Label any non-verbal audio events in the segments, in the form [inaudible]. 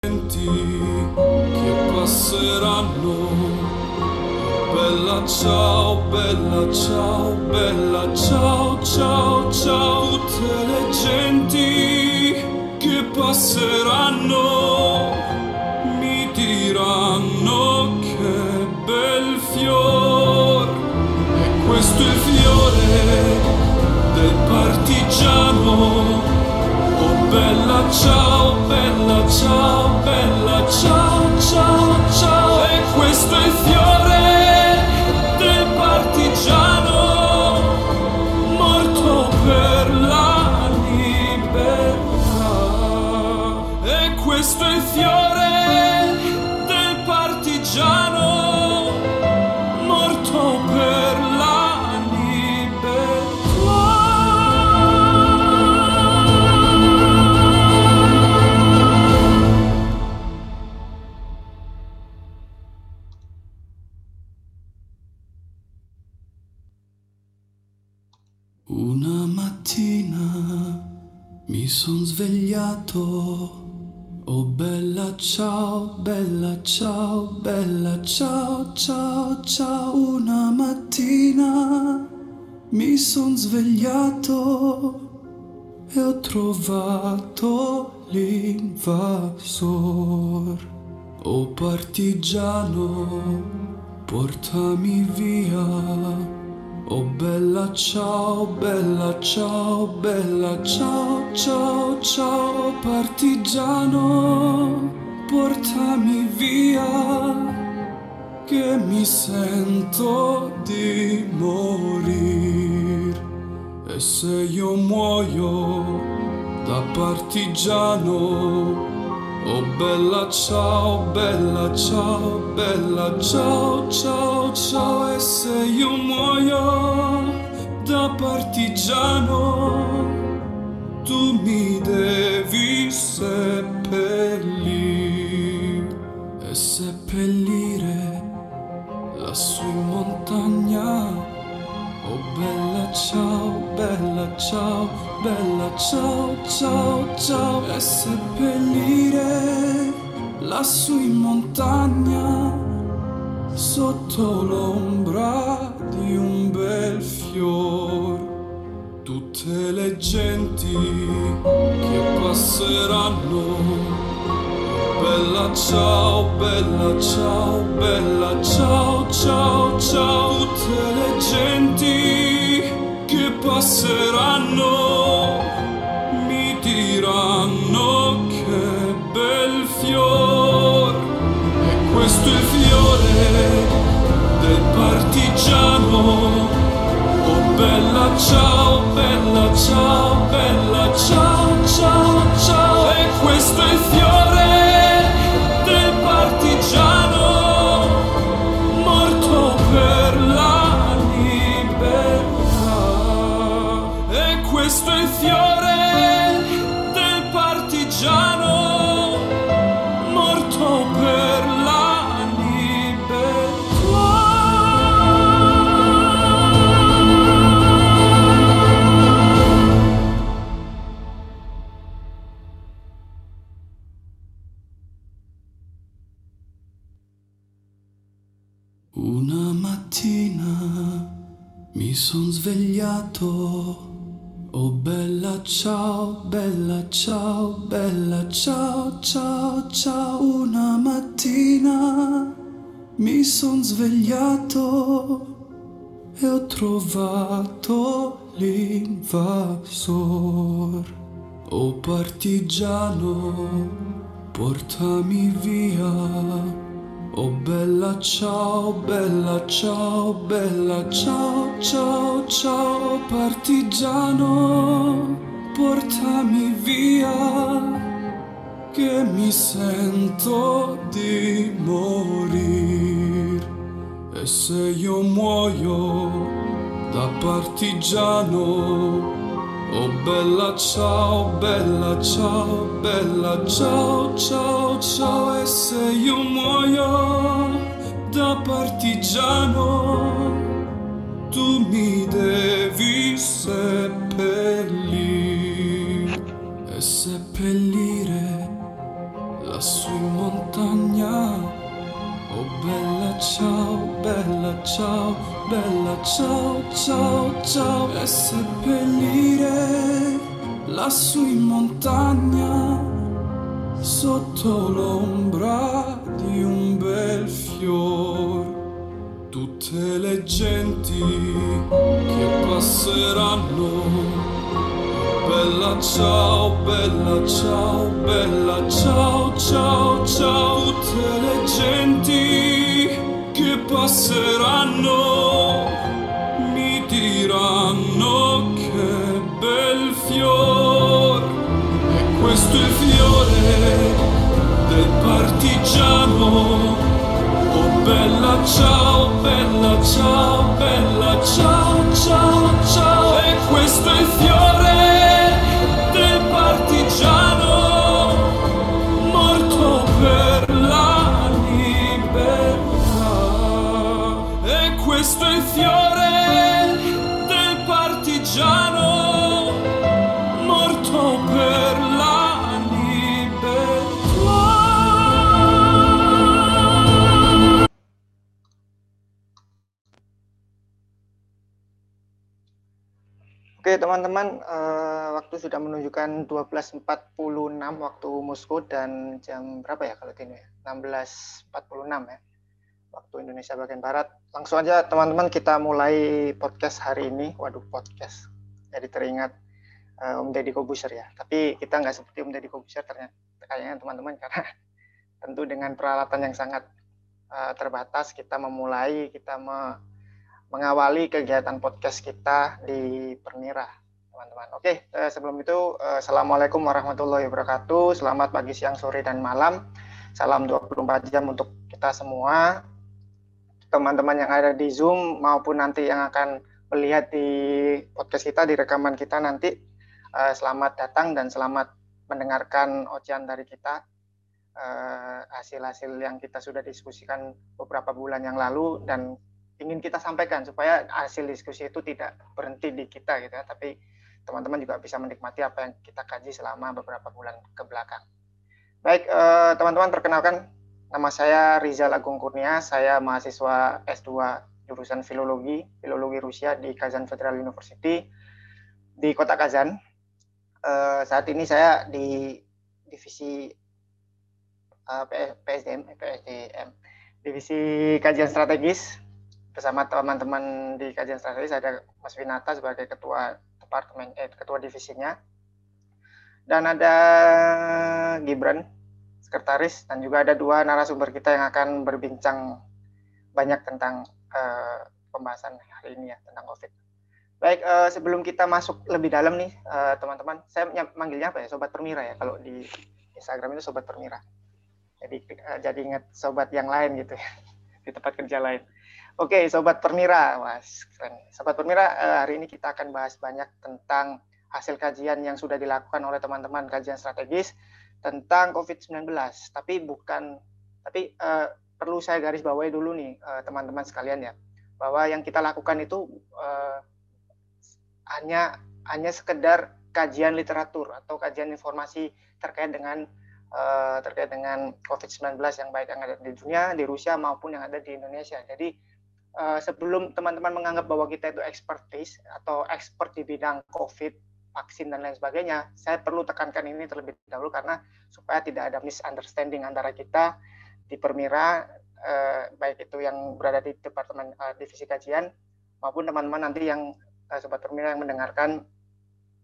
che passeranno. Bella ciao, bella ciao, bella ciao, ciao, ciao. Tutte le genti che passeranno mi diranno che bel fior. E questo è il fiore del partigiano. Bella ciao, bella ciao, bella ciao, ciao, ciao. E questo è il fiore bella ciao, bella ciao, ciao, ciao. Una mattina mi son svegliato e ho trovato l'invasor. Oh partigiano, portami via. Oh bella ciao, bella ciao, bella ciao, ciao, ciao, partigiano, portami via, che mi sento di morire. E se io muoio da partigiano, Oh bella ciao, bella ciao, bella ciao, ciao, ciao E se io muoio da partigiano Tu mi devi seppellire seppellire lassù in montagna. Oh bella ciao, bella ciao, bella ciao, ciao, ciao. E seppellire lassù in montagna Sotto l'ombra di un bel fior Tutte le genti che passeranno Bella ciao, bella ciao, bella ciao, ciao, ciao. Tutte le genti che passeranno Mi diranno che bel fior. E questo è il fiore del partigiano. Oh bella ciao, bella ciao, bella ciao, ciao, ciao, bella ciao, bella ciao, ciao, ciao. Una mattina mi son svegliato e ho trovato l'invasor. Oh partigiano, portami via. Oh bella ciao, bella ciao, bella ciao, ciao, ciao, partigiano, portami via, che mi sento di morire. E se io muoio da partigiano, Oh bella ciao, bella ciao, bella ciao, ciao, ciao E se io muoio da partigiano Tu mi devi seppellire E seppellire lassù sui montagna. Oh bella ciao, bella ciao, bella ciao, ciao, ciao. E seppellire lassù in montagna, sotto l'ombra di un genti che passeranno Bella ciao, bella ciao, bella ciao, ciao, ciao. Tutte le genti che passeranno mi diranno che bel fior. E questo è il fiore del partigiano. Oh bella ciao, bella ciao, bella ciao, ciao, ciao. E questo è il fiore Oke teman-teman, uh, waktu sudah menunjukkan 12.46 waktu Moskow dan jam berapa ya kalau ini ya? 16.46 ya. Waktu Indonesia bagian Barat. Langsung aja teman-teman kita mulai podcast hari ini. Waduh podcast. Jadi teringat uh, Om Deddy Kobuser ya. Tapi kita nggak seperti Om Deddy Kobuser ternyata kayaknya teman-teman karena [laughs] tentu dengan peralatan yang sangat uh, terbatas kita memulai kita me mengawali kegiatan podcast kita di Permira, teman-teman. Oke, eh, sebelum itu, eh, Assalamualaikum warahmatullahi wabarakatuh. Selamat pagi, siang, sore, dan malam. Salam 24 jam untuk kita semua. Teman-teman yang ada di Zoom maupun nanti yang akan melihat di podcast kita, di rekaman kita nanti, eh, selamat datang dan selamat mendengarkan ocehan dari kita hasil-hasil yang kita sudah diskusikan beberapa bulan yang lalu dan ingin kita sampaikan supaya hasil diskusi itu tidak berhenti di kita gitu ya, tapi teman-teman juga bisa menikmati apa yang kita kaji selama beberapa bulan ke belakang. Baik, eh, teman-teman perkenalkan nama saya Rizal Agung Kurnia, saya mahasiswa S2 jurusan Filologi, Filologi Rusia di Kazan Federal University di Kota Kazan. Eh, saat ini saya di divisi eh, PSDM, PSDM, divisi kajian strategis bersama teman-teman di kajian strategis ada Mas Winata sebagai ketua departemen eh, ketua divisinya dan ada Gibran sekretaris dan juga ada dua narasumber kita yang akan berbincang banyak tentang uh, pembahasan hari ini ya tentang COVID. Baik, uh, sebelum kita masuk lebih dalam nih uh, teman-teman, saya manggilnya apa ya Sobat Permira ya kalau di Instagram itu Sobat Permira. Jadi uh, jadi ingat sobat yang lain gitu ya di tempat kerja lain. Oke, Sobat Permira. Keren. Sobat Permira, eh, hari ini kita akan bahas banyak tentang hasil kajian yang sudah dilakukan oleh teman-teman kajian strategis tentang COVID-19. Tapi bukan, tapi uh, perlu saya garis bawahi dulu nih uh, teman-teman sekalian ya, bahwa yang kita lakukan itu uh, hanya hanya sekedar kajian literatur atau kajian informasi terkait dengan terkait dengan COVID-19 yang baik yang ada di dunia, di Rusia maupun yang ada di Indonesia. Jadi uh, sebelum teman-teman menganggap bahwa kita itu expertise atau expert di bidang COVID, vaksin dan lain sebagainya, saya perlu tekankan ini terlebih dahulu karena supaya tidak ada misunderstanding antara kita di Permira, uh, baik itu yang berada di departemen uh, divisi kajian maupun teman-teman nanti yang uh, sobat Permira yang mendengarkan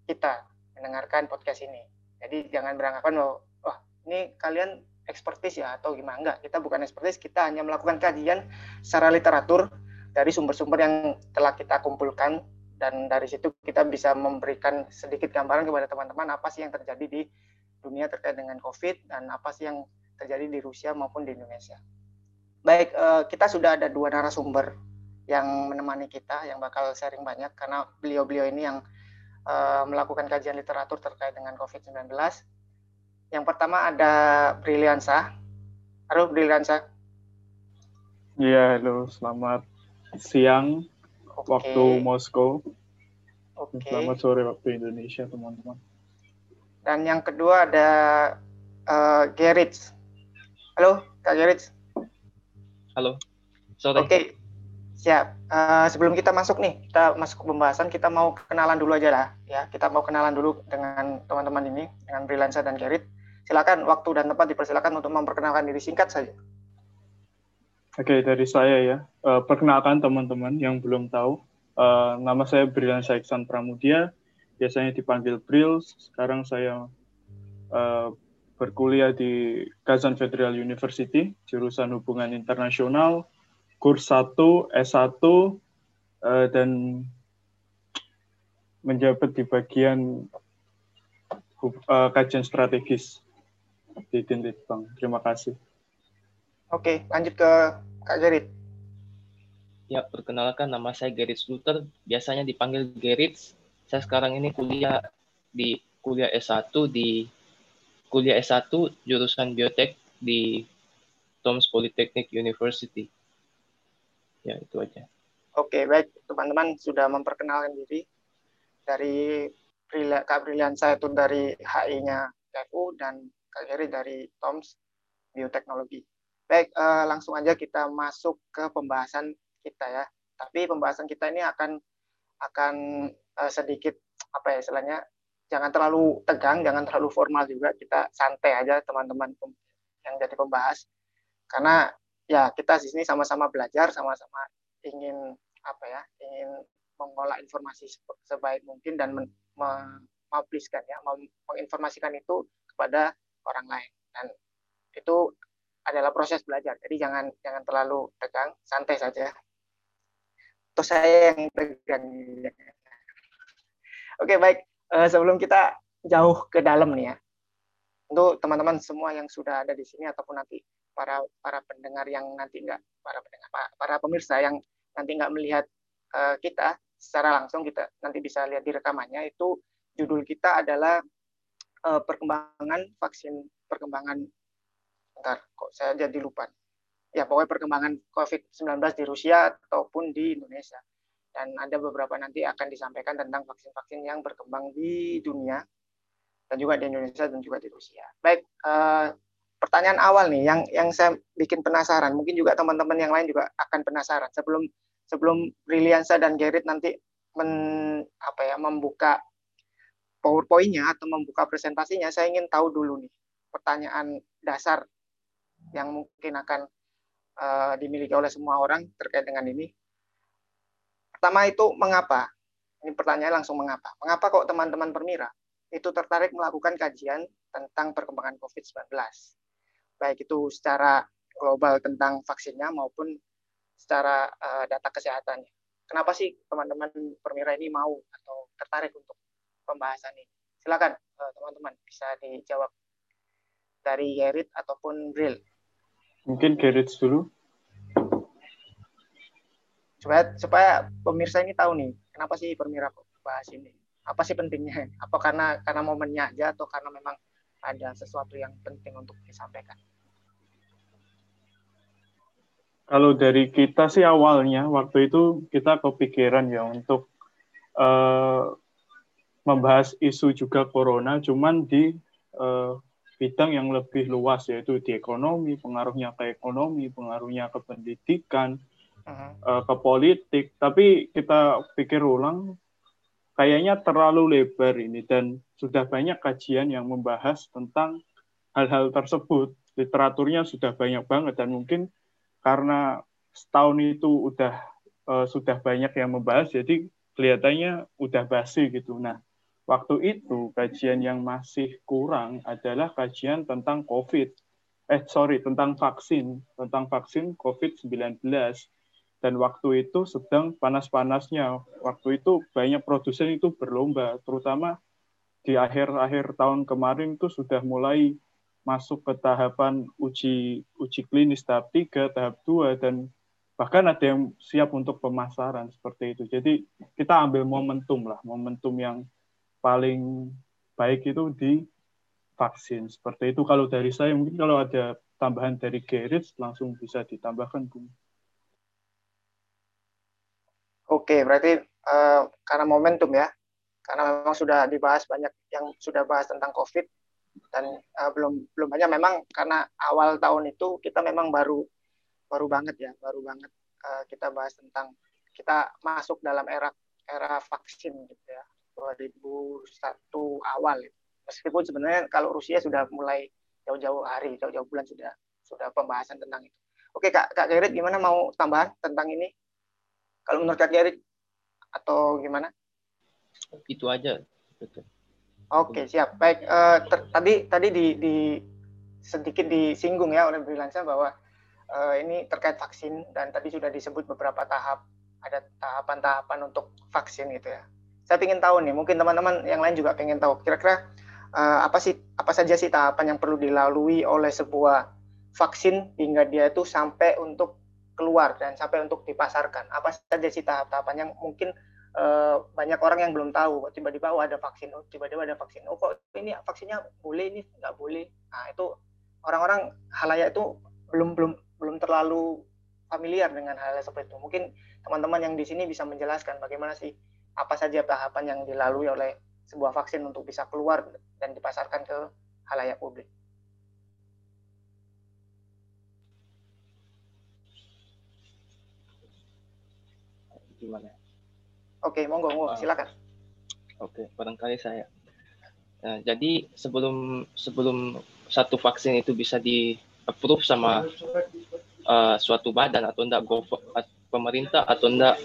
kita, mendengarkan podcast ini. Jadi jangan beranggapan bahwa wah ini kalian expertise ya atau gimana enggak kita bukan expertise kita hanya melakukan kajian secara literatur dari sumber-sumber yang telah kita kumpulkan dan dari situ kita bisa memberikan sedikit gambaran kepada teman-teman apa sih yang terjadi di dunia terkait dengan COVID dan apa sih yang terjadi di Rusia maupun di Indonesia. Baik, eh, kita sudah ada dua narasumber yang menemani kita yang bakal sharing banyak karena beliau-beliau ini yang eh, melakukan kajian literatur terkait dengan COVID-19. Yang pertama ada Briliansa. Halo Briliansa. Iya, halo, selamat siang okay. waktu Moskow. Okay. Selamat sore waktu Indonesia, teman-teman. Dan yang kedua ada uh, Gerrit. Halo, Kak Gerit. Halo. Sore. Oke, siap. Uh, sebelum kita masuk nih, kita masuk ke pembahasan, kita mau kenalan dulu aja lah. Ya, kita mau kenalan dulu dengan teman-teman ini, dengan Brilansa dan Gerit. Silakan waktu dan tempat dipersilakan untuk memperkenalkan diri singkat saja. Oke, dari saya ya. Uh, perkenalkan teman-teman yang belum tahu. Uh, nama saya Brilansa Iksan Pramudia. Biasanya dipanggil Bril. Sekarang saya uh, berkuliah di Kazan Federal University, jurusan Hubungan Internasional, kurs 1, S1, uh, dan menjabat di bagian uh, kajian strategis di Bank. Terima kasih. Oke, lanjut ke Kak Gerit. Ya, perkenalkan nama saya Gerit Sluter, biasanya dipanggil Gerit. Saya sekarang ini kuliah di kuliah S1 di kuliah S1 jurusan biotek di Tom's Polytechnic University. Ya, itu aja. Oke, baik. Teman-teman sudah memperkenalkan diri. Dari Kak Briliansa itu dari HI-nya TFU dan Geri dari Tom's Bioteknologi. Baik, eh, langsung aja kita masuk ke pembahasan kita ya. Tapi pembahasan kita ini akan akan eh, sedikit apa ya istilahnya jangan terlalu tegang, jangan terlalu formal juga. Kita santai aja teman-teman yang jadi pembahas. Karena ya kita di sini sama-sama belajar, sama-sama ingin apa ya, ingin mengolah informasi sebaik mungkin dan mempubliskan ya, menginformasikan itu kepada orang lain. Dan itu adalah proses belajar. Jadi jangan jangan terlalu tegang, santai saja. Terus saya yang tegang. Oke, baik uh, sebelum kita jauh ke dalam nih ya, untuk teman-teman semua yang sudah ada di sini ataupun nanti para para pendengar yang nanti enggak para pendengar para pemirsa yang nanti enggak melihat uh, kita secara langsung kita nanti bisa lihat di rekamannya itu judul kita adalah uh, perkembangan vaksin perkembangan. Ntar kok saya jadi lupa. Ya pokoknya perkembangan COVID-19 di Rusia ataupun di Indonesia. Dan ada beberapa nanti akan disampaikan tentang vaksin-vaksin yang berkembang di dunia dan juga di Indonesia dan juga di Rusia. Baik, eh, pertanyaan awal nih yang yang saya bikin penasaran, mungkin juga teman-teman yang lain juga akan penasaran. Sebelum sebelum Briliansa dan Gerrit nanti men, apa ya membuka PowerPoint-nya atau membuka presentasinya, saya ingin tahu dulu nih pertanyaan dasar yang mungkin akan uh, dimiliki oleh semua orang terkait dengan ini Pertama itu mengapa? Ini pertanyaan langsung mengapa? Mengapa kok teman-teman Permira itu tertarik melakukan kajian tentang perkembangan COVID-19? Baik itu secara global tentang vaksinnya maupun secara uh, data kesehatannya. Kenapa sih teman-teman Permira ini mau atau tertarik untuk pembahasan ini? Silakan uh, teman-teman bisa dijawab dari Gerit ataupun Bril. Mungkin Gerit dulu supaya supaya pemirsa ini tahu nih kenapa sih Permira bahas ini apa sih pentingnya apa karena karena momennya aja atau karena memang ada sesuatu yang penting untuk disampaikan kalau dari kita sih awalnya waktu itu kita kepikiran ya untuk uh, membahas isu juga corona cuman di uh, bidang yang lebih luas yaitu di ekonomi pengaruhnya ke ekonomi pengaruhnya ke pendidikan uh, ke politik, tapi kita pikir ulang kayaknya terlalu lebar ini dan sudah banyak kajian yang membahas tentang hal-hal tersebut. Literaturnya sudah banyak banget dan mungkin karena setahun itu udah uh, sudah banyak yang membahas, jadi kelihatannya udah basi gitu. Nah, waktu itu kajian yang masih kurang adalah kajian tentang COVID. Eh, sorry, tentang vaksin, tentang vaksin COVID-19 dan waktu itu sedang panas-panasnya. Waktu itu banyak produsen itu berlomba, terutama di akhir-akhir tahun kemarin itu sudah mulai masuk ke tahapan uji uji klinis tahap 3, tahap 2 dan bahkan ada yang siap untuk pemasaran seperti itu. Jadi kita ambil momentum lah, momentum yang paling baik itu di vaksin. Seperti itu kalau dari saya mungkin kalau ada tambahan dari Gerrit langsung bisa ditambahkan Bung. Oke, berarti uh, karena momentum ya, karena memang sudah dibahas banyak yang sudah bahas tentang COVID, dan uh, belum belum banyak memang karena awal tahun itu kita memang baru baru banget ya baru banget uh, kita bahas tentang kita masuk dalam era era vaksin gitu ya 2001 awal gitu. meskipun sebenarnya kalau Rusia sudah mulai jauh-jauh hari jauh-jauh bulan sudah sudah pembahasan tentang itu oke kak kak Gerrit gimana mau tambahan tentang ini kalau menurut kak Gerrit atau gimana itu aja betul Oke, siap. Baik, uh, tadi tadi di, di sedikit disinggung ya oleh Brilansa bahwa uh, ini terkait vaksin dan tadi sudah disebut beberapa tahap ada tahapan-tahapan untuk vaksin gitu ya. Saya ingin tahu nih, mungkin teman-teman yang lain juga ingin tahu kira-kira uh, apa sih apa saja sih tahapan yang perlu dilalui oleh sebuah vaksin hingga dia itu sampai untuk keluar dan sampai untuk dipasarkan. Apa saja sih tahap-tahapan yang mungkin uh, banyak orang yang belum tahu tiba-tiba oh ada vaksin oh tiba-tiba ada vaksin oh kok ini vaksinnya boleh ini nggak boleh nah itu orang-orang halayak itu belum belum belum terlalu familiar dengan hal, hal seperti itu mungkin teman-teman yang di sini bisa menjelaskan bagaimana sih apa saja tahapan yang dilalui oleh sebuah vaksin untuk bisa keluar dan dipasarkan ke halayak publik. Gimana? Oke, monggo, monggo, ah. silakan. Oke, barangkali saya. Nah, jadi sebelum sebelum satu vaksin itu bisa di approve sama uh, suatu badan atau enggak pemerintah atau enggak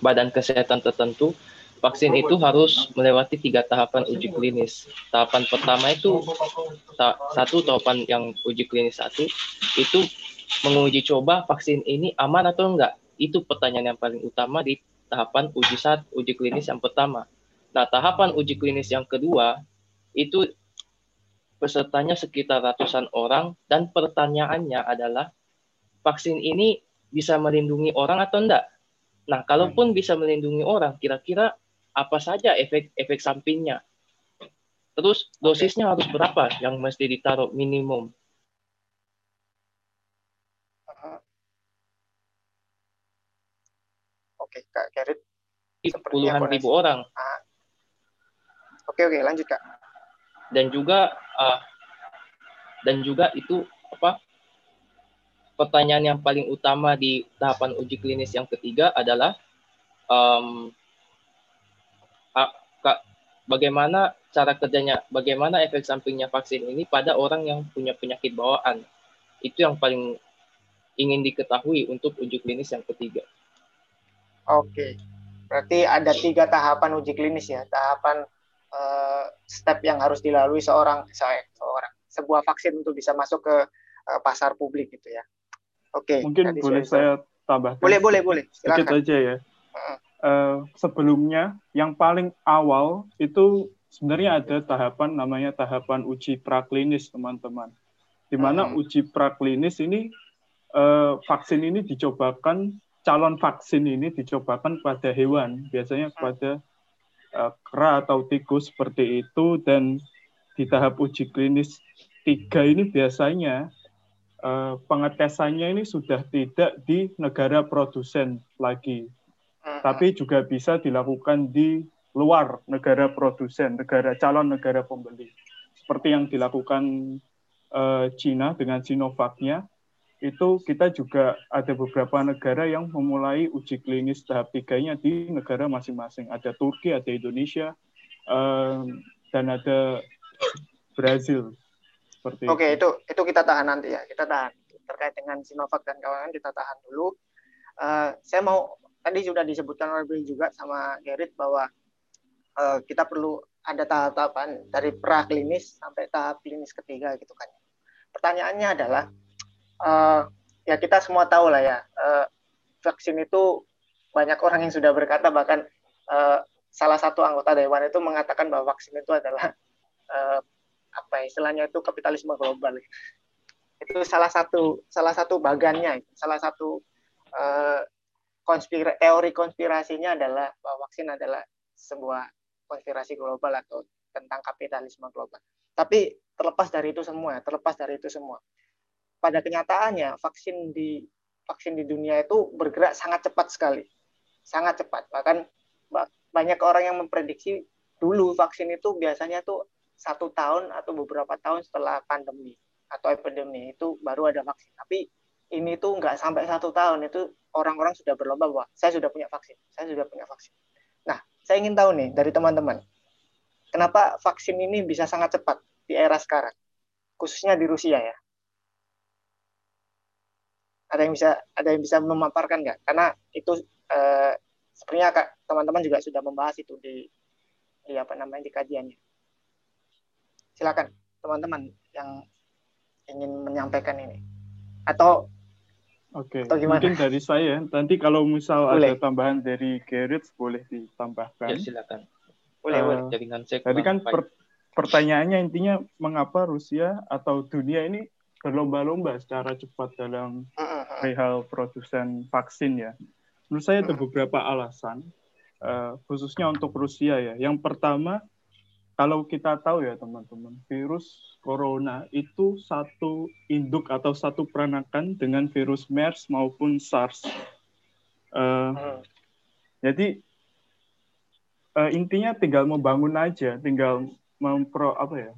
badan kesehatan tertentu, vaksin itu harus melewati tiga tahapan uji klinis. Tahapan pertama itu satu tahapan yang uji klinis satu itu menguji coba vaksin ini aman atau enggak. Itu pertanyaan yang paling utama di tahapan uji saat uji klinis yang pertama. Nah, tahapan uji klinis yang kedua itu pesertanya sekitar ratusan orang dan pertanyaannya adalah vaksin ini bisa melindungi orang atau enggak? Nah, kalaupun bisa melindungi orang, kira-kira apa saja efek-efek sampingnya? Terus dosisnya harus berapa yang mesti ditaruh minimum? Oke, Kak Gerrit. Puluhan ribu orang. Ah. Oke, oke, lanjut Kak. Dan juga uh, dan juga itu apa? Pertanyaan yang paling utama di tahapan uji klinis yang ketiga adalah um, bagaimana cara kerjanya, bagaimana efek sampingnya vaksin ini pada orang yang punya penyakit bawaan. Itu yang paling ingin diketahui untuk uji klinis yang ketiga. Oke, berarti ada tiga tahapan uji klinis ya, tahapan uh, step yang harus dilalui seorang seorang sebuah vaksin untuk bisa masuk ke uh, pasar publik gitu ya. Oke. Mungkin boleh saya tambah. Boleh, boleh, boleh. Silakan. Sedikit aja ya. Uh, sebelumnya yang paling awal itu sebenarnya ada tahapan namanya tahapan uji praklinis teman-teman. Di mana hmm. uji praklinis ini uh, vaksin ini dicobakan calon vaksin ini dicobakan pada hewan, biasanya pada uh, kera atau tikus seperti itu dan di tahap uji klinis tiga ini biasanya uh, pengetesannya ini sudah tidak di negara produsen lagi, tapi juga bisa dilakukan di luar negara produsen, negara calon negara pembeli, seperti yang dilakukan uh, Cina dengan Sinovacnya itu kita juga ada beberapa negara yang memulai uji klinis tahap tiganya di negara masing-masing. Ada Turki, ada Indonesia, um, dan ada Brazil. Seperti Oke, itu. itu itu kita tahan nanti ya. Kita tahan terkait dengan Sinovac dan kawan-kawan kita tahan dulu. Uh, saya mau tadi sudah disebutkan oleh Bill juga sama Gerrit bahwa uh, kita perlu ada tahap-tahapan dari pra klinis sampai tahap klinis ketiga gitu kan. Pertanyaannya adalah uh, ya kita semua tahu lah ya uh, vaksin itu banyak orang yang sudah berkata bahkan uh, salah satu anggota dewan itu mengatakan bahwa vaksin itu adalah uh, apa ya, istilahnya itu kapitalisme global. Itu salah satu salah satu bagannya. Salah satu uh, konspira teori konspirasinya adalah bahwa vaksin adalah sebuah konspirasi global atau tentang kapitalisme global. Tapi terlepas dari itu semua terlepas dari itu semua pada kenyataannya vaksin di vaksin di dunia itu bergerak sangat cepat sekali, sangat cepat. Bahkan banyak orang yang memprediksi dulu vaksin itu biasanya tuh satu tahun atau beberapa tahun setelah pandemi atau epidemi itu baru ada vaksin. Tapi ini tuh nggak sampai satu tahun itu orang-orang sudah berlomba bahwa saya sudah punya vaksin, saya sudah punya vaksin. Nah, saya ingin tahu nih dari teman-teman, kenapa vaksin ini bisa sangat cepat di era sekarang, khususnya di Rusia ya? Ada yang bisa ada yang bisa memaparkan nggak? Karena itu eh, sebenarnya teman-teman juga sudah membahas itu di di apa namanya di kajiannya. Silakan teman-teman yang ingin menyampaikan ini atau Oke, okay. mungkin dari saya. Nanti kalau misal boleh. ada tambahan dari Gerrit boleh ditambahkan. Ya, silakan. Boleh, uh, boleh. Jaringan saya Tadi kan per, pertanyaannya intinya mengapa Rusia atau dunia ini berlomba-lomba secara cepat dalam perihal produsen vaksin ya. Menurut saya ada beberapa alasan, uh, khususnya untuk Rusia ya. Yang pertama, kalau kita tahu ya teman-teman, virus corona itu satu induk atau satu peranakan dengan virus MERS maupun SARS. Uh, hmm. Jadi uh, intinya tinggal membangun aja, tinggal mempro apa ya,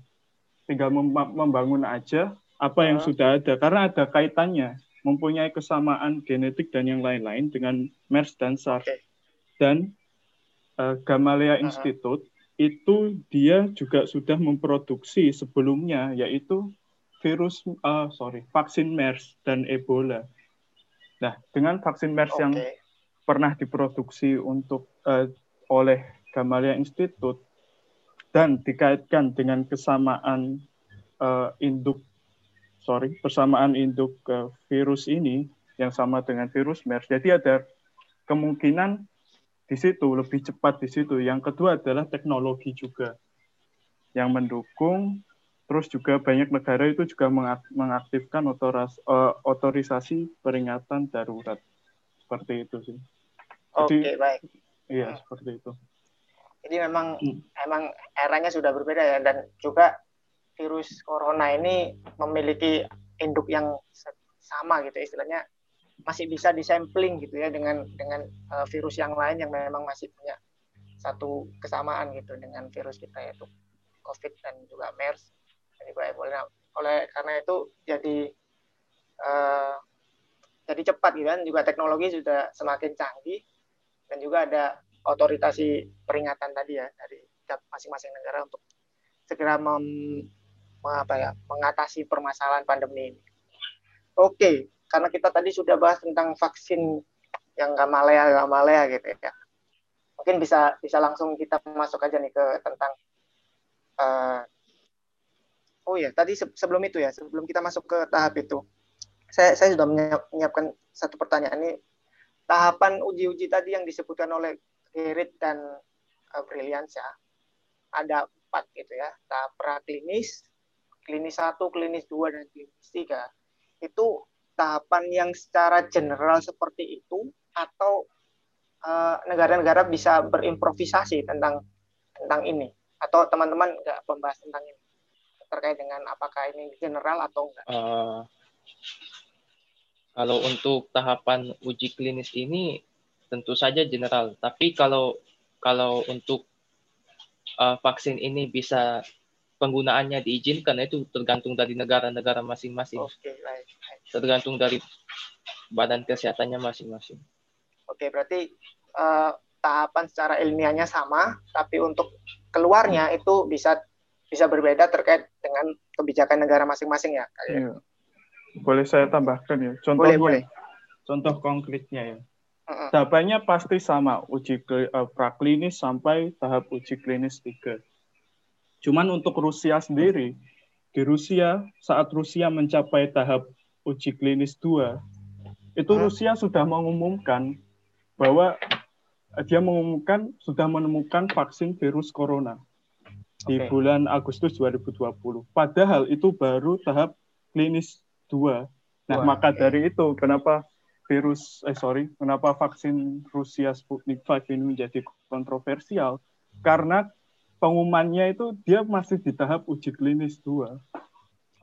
tinggal mem membangun aja apa yang hmm. sudah ada karena ada kaitannya, mempunyai kesamaan genetik dan yang lain-lain dengan MERS dan SARS. Okay. Dan uh, Gamaleya hmm. Institute itu dia juga sudah memproduksi sebelumnya yaitu virus uh, sorry vaksin MERS dan Ebola. Nah dengan vaksin MERS okay. yang pernah diproduksi untuk uh, oleh Gamaleya Institute dan dikaitkan dengan kesamaan uh, induk sorry persamaan induk uh, virus ini yang sama dengan virus MERS. Jadi ada kemungkinan di situ, lebih cepat di situ. Yang kedua adalah teknologi juga yang mendukung. Terus juga banyak negara itu juga mengaktifkan otoras, uh, otorisasi peringatan darurat. Seperti itu sih. Oke, okay, baik. Iya, hmm. seperti itu. Jadi memang hmm. emang eranya sudah berbeda ya dan juga virus corona ini memiliki induk yang sama gitu istilahnya masih bisa disampling gitu ya dengan dengan uh, virus yang lain yang memang masih punya satu kesamaan gitu dengan virus kita yaitu COVID dan juga MERS dan juga Ebola. Oleh karena itu jadi uh, jadi cepat gitu kan juga teknologi sudah semakin canggih dan juga ada otoritasi peringatan tadi ya dari masing-masing negara untuk segera mem, apa ya, mengatasi permasalahan pandemi ini. Oke, karena kita tadi sudah bahas tentang vaksin yang gamalea gamalea gitu ya. Mungkin bisa bisa langsung kita masuk aja nih ke tentang uh, oh ya tadi sebelum itu ya sebelum kita masuk ke tahap itu. Saya saya sudah menyiapkan satu pertanyaan ini. Tahapan uji-uji tadi yang disebutkan oleh Gerrit dan uh, Brilliansyah ada empat gitu ya. Tahap praklinis klinis satu klinis dua dan klinis tiga. Itu tahapan yang secara general seperti itu atau eh, negara-negara uh, bisa berimprovisasi tentang tentang ini atau teman-teman nggak membahas tentang ini terkait dengan apakah ini general atau enggak? Uh, kalau untuk tahapan uji klinis ini tentu saja general, tapi kalau kalau untuk uh, vaksin ini bisa penggunaannya diizinkan itu tergantung dari negara-negara masing-masing. Oke, baik, Tergantung dari badan kesehatannya masing-masing. Oke, berarti uh, tahapan secara ilmiahnya sama, tapi untuk keluarnya itu bisa bisa berbeda terkait dengan kebijakan negara masing-masing ya. Iya. Boleh saya tambahkan ya. Contohnya, boleh, boleh. Contoh konkretnya ya. Tahapannya pasti sama, uji uh, praklinis sampai tahap uji klinis 3 Cuman untuk Rusia sendiri, di Rusia saat Rusia mencapai tahap uji klinis 2, itu Rusia sudah mengumumkan bahwa dia mengumumkan sudah menemukan vaksin virus corona di okay. bulan Agustus 2020. Padahal itu baru tahap klinis 2. Nah, Wah, maka okay. dari itu kenapa virus eh sorry, kenapa vaksin Rusia Sputnik 5 ini menjadi kontroversial? Karena pengumumannya itu dia masih di tahap uji klinis dua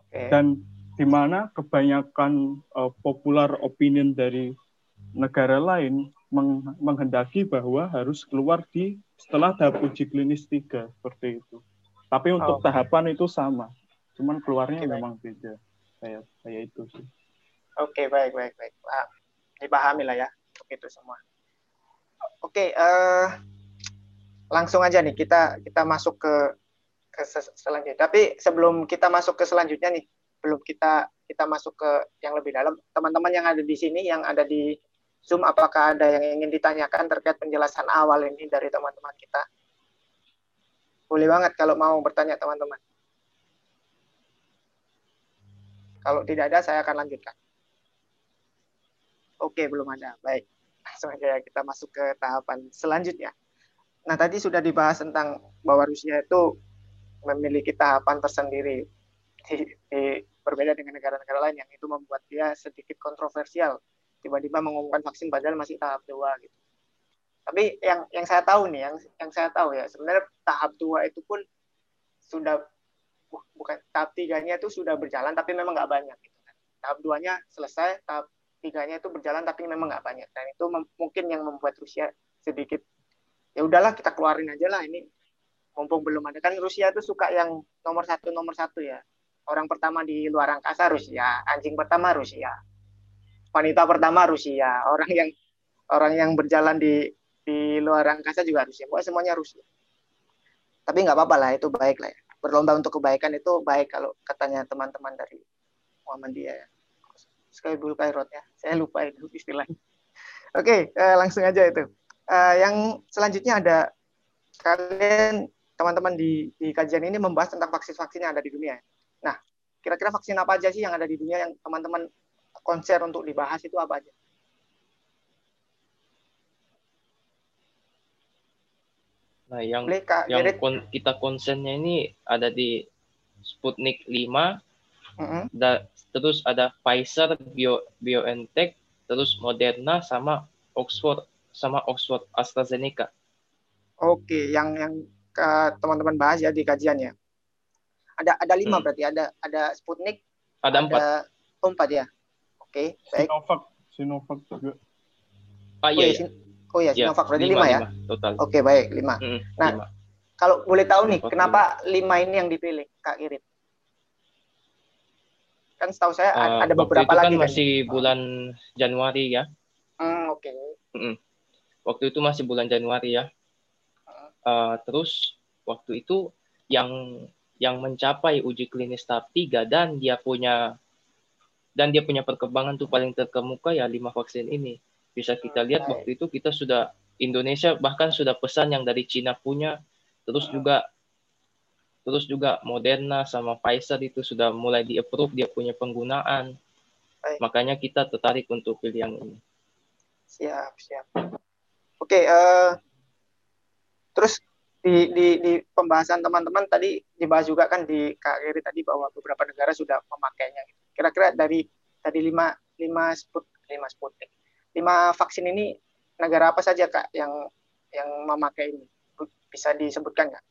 okay. dan di mana kebanyakan uh, popular opinion dari negara lain meng menghendaki bahwa harus keluar di setelah tahap uji klinis tiga seperti itu. Tapi untuk Oh. tahapan itu sama. Cuman keluarnya baik. memang beda. Kayak kayak itu sih. Oke, baik, baik, baik. Paham. Dipahami lah ya untuk itu semua. Oke, eh, langsung aja nih kita kita masuk ke ke se- selanjutnya. Tapi sebelum kita masuk ke selanjutnya nih, belum kita kita masuk ke yang lebih dalam, teman-teman yang ada di sini, yang ada di Zoom, apakah ada yang ingin ditanyakan terkait penjelasan awal ini dari teman-teman kita? Boleh banget kalau mau bertanya teman-teman. Kalau tidak ada, saya akan lanjutkan. Oke, belum ada. Baik. Langsung aja ya, kita masuk ke tahapan selanjutnya. Nah, tadi sudah dibahas tentang bahwa Rusia itu memiliki tahapan tersendiri. Di, di- berbeda dengan negara-negara lain yang itu membuat dia sedikit kontroversial. Tiba-tiba mengumumkan vaksin padahal masih tahap dua gitu. Tapi yang yang saya tahu nih, yang yang saya tahu ya, sebenarnya tahap dua itu pun sudah bu- bukan tahap tiganya itu sudah berjalan tapi memang nggak banyak gitu kan. Tahap duanya selesai, tahap tiganya itu berjalan tapi memang nggak banyak dan itu mungkin yang membuat Rusia sedikit ya udahlah kita keluarin aja lah ini mumpung belum ada kan Rusia itu suka yang nomor satu nomor satu ya orang pertama di luar angkasa Rusia anjing pertama Rusia wanita pertama Rusia orang yang orang yang berjalan di di luar angkasa juga Rusia pokoknya semuanya Rusia. Tapi nggak apa-apa lah itu baik lah ya. Berlomba untuk kebaikan itu baik kalau katanya teman-teman dari Muhammadiyah ya. Skybul Kairot ya saya lupa itu istilahnya. Oke eh, langsung aja itu. Eh, yang selanjutnya ada kalian teman-teman di, di kajian ini membahas tentang vaksin-vaksin yang ada di dunia. Nah, kira-kira vaksin apa aja sih yang ada di dunia yang teman-teman konser untuk dibahas itu apa aja? Nah, yang Boleh Kak yang Gerit? kon- kita konsennya ini ada di Sputnik 5, Mm-mm. da- terus ada Pfizer, Bio, BioNTech, terus Moderna sama Oxford sama Oxford AstraZeneca. Oke, yang yang teman-teman bahas ya di kajiannya. Ada ada lima Hmm. berarti ada ada Sputnik, Ada empat. ada oh, empat ya. Oke, baik. Sinovac, Sinovac juga. Ah Oh iya, ya, iya. Sin- oh ya, Iya, Sinovac berarti lima, ya. total. Oke, baik lima. Mm, Nah, lima. Kalau boleh tahu nih, Sinovac kenapa lima ini yang dipilih, Kak Irit? Kan setahu saya Eh, ada waktu beberapa itu lagi kan kan. masih bulan Januari ya. Hmm, oke. Waktu itu masih bulan Januari ya. Eh, terus waktu itu yang yang mencapai uji klinis tahap 3 dan dia punya dan dia punya perkembangan tuh paling terkemuka ya lima vaksin ini. Bisa kita lihat waktu itu kita sudah Indonesia bahkan sudah pesan yang dari Cina punya, terus juga terus juga Moderna sama Pfizer itu sudah mulai di approve dia punya penggunaan. Baik. Makanya kita tertarik untuk pilih yang ini. Siap, siap. Oke, eh terus di, di, di pembahasan teman-teman tadi dibahas juga kan di Kak tadi bahwa beberapa negara sudah memakainya. gitu. Kira-kira dari dari lima lima sput lima sputnik lima vaksin ini negara apa saja kak yang yang memakai ini bisa disebutkan nggak?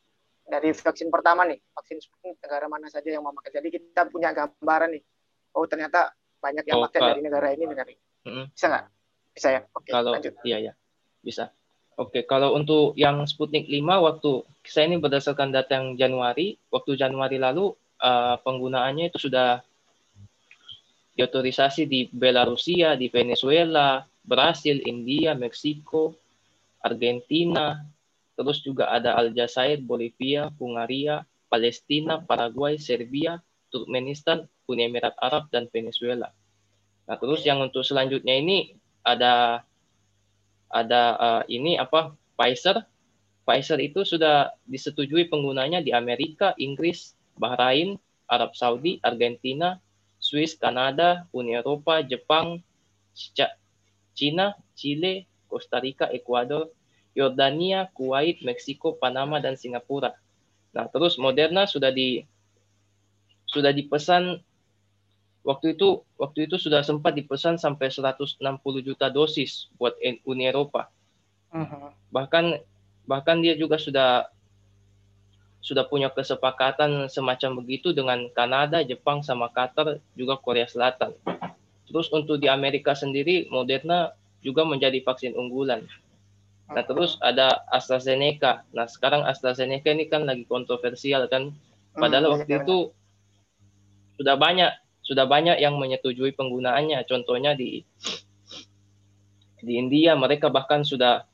Dari vaksin pertama nih vaksin sputnik negara mana saja yang memakai? Jadi kita punya gambaran nih. Oh ternyata banyak yang Oh, pakai dari negara ini negara ini. Bisa nggak? Bisa ya. Oke kalau lanjut. iya ya bisa oke kalau untuk yang Sputnik 5 waktu saya ini berdasarkan data yang Januari waktu Januari lalu eh, penggunaannya itu sudah diotorisasi di Belarusia di Venezuela Brasil India Meksiko Argentina terus juga ada Aljazair Bolivia Hungaria Palestina Paraguay Serbia Turkmenistan Uni Emirat Arab dan Venezuela. Nah terus yang untuk selanjutnya ini ada ada eh, ini apa Pfizer. Pfizer itu sudah disetujui penggunanya di Amerika, Inggris, Bahrain, Arab Saudi, Argentina, Swiss, Kanada, Uni Eropa, Jepang, Cina, Chile, Costa Rica, Ekuador, Yordania, Kuwait, Meksiko, Panama dan Singapura. Nah, terus Moderna sudah di sudah dipesan waktu itu waktu itu sudah sempat dipesan sampai 160 juta dosis buat Uni Eropa. Mhm. Bahkan bahkan dia juga sudah sudah punya kesepakatan semacam begitu dengan Kanada, Jepang sama Qatar juga Korea Selatan. Terus untuk di Amerika sendiri Moderna juga menjadi vaksin unggulan. Nah, terus ada AstraZeneca. Nah, sekarang AstraZeneca ini kan lagi kontroversial kan. Padahal Hmm, waktu iya, itu sudah banyak sudah banyak yang menyetujui penggunaannya. Contohnya di di India mereka bahkan sudah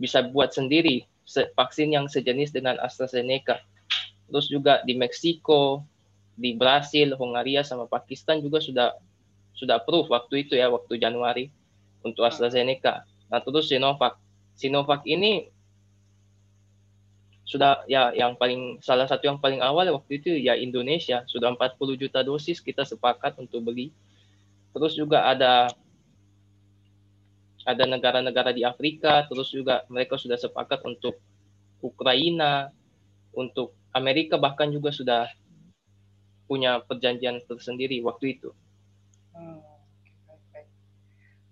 bisa buat sendiri se- vaksin yang sejenis dengan AstraZeneca. Terus juga di Meksiko, di Brasil, Hongaria sama Pakistan juga sudah sudah approve waktu itu ya waktu Januari untuk AstraZeneca. Nah, terus Sinovac. Sinovac ini sudah ya yang paling salah satu yang paling awal waktu itu ya Indonesia sudah 40 juta dosis kita sepakat untuk beli. Terus juga ada ada negara-negara di Afrika, terus juga mereka sudah sepakat untuk Ukraina, untuk Amerika bahkan juga sudah punya perjanjian tersendiri waktu itu. Hmm.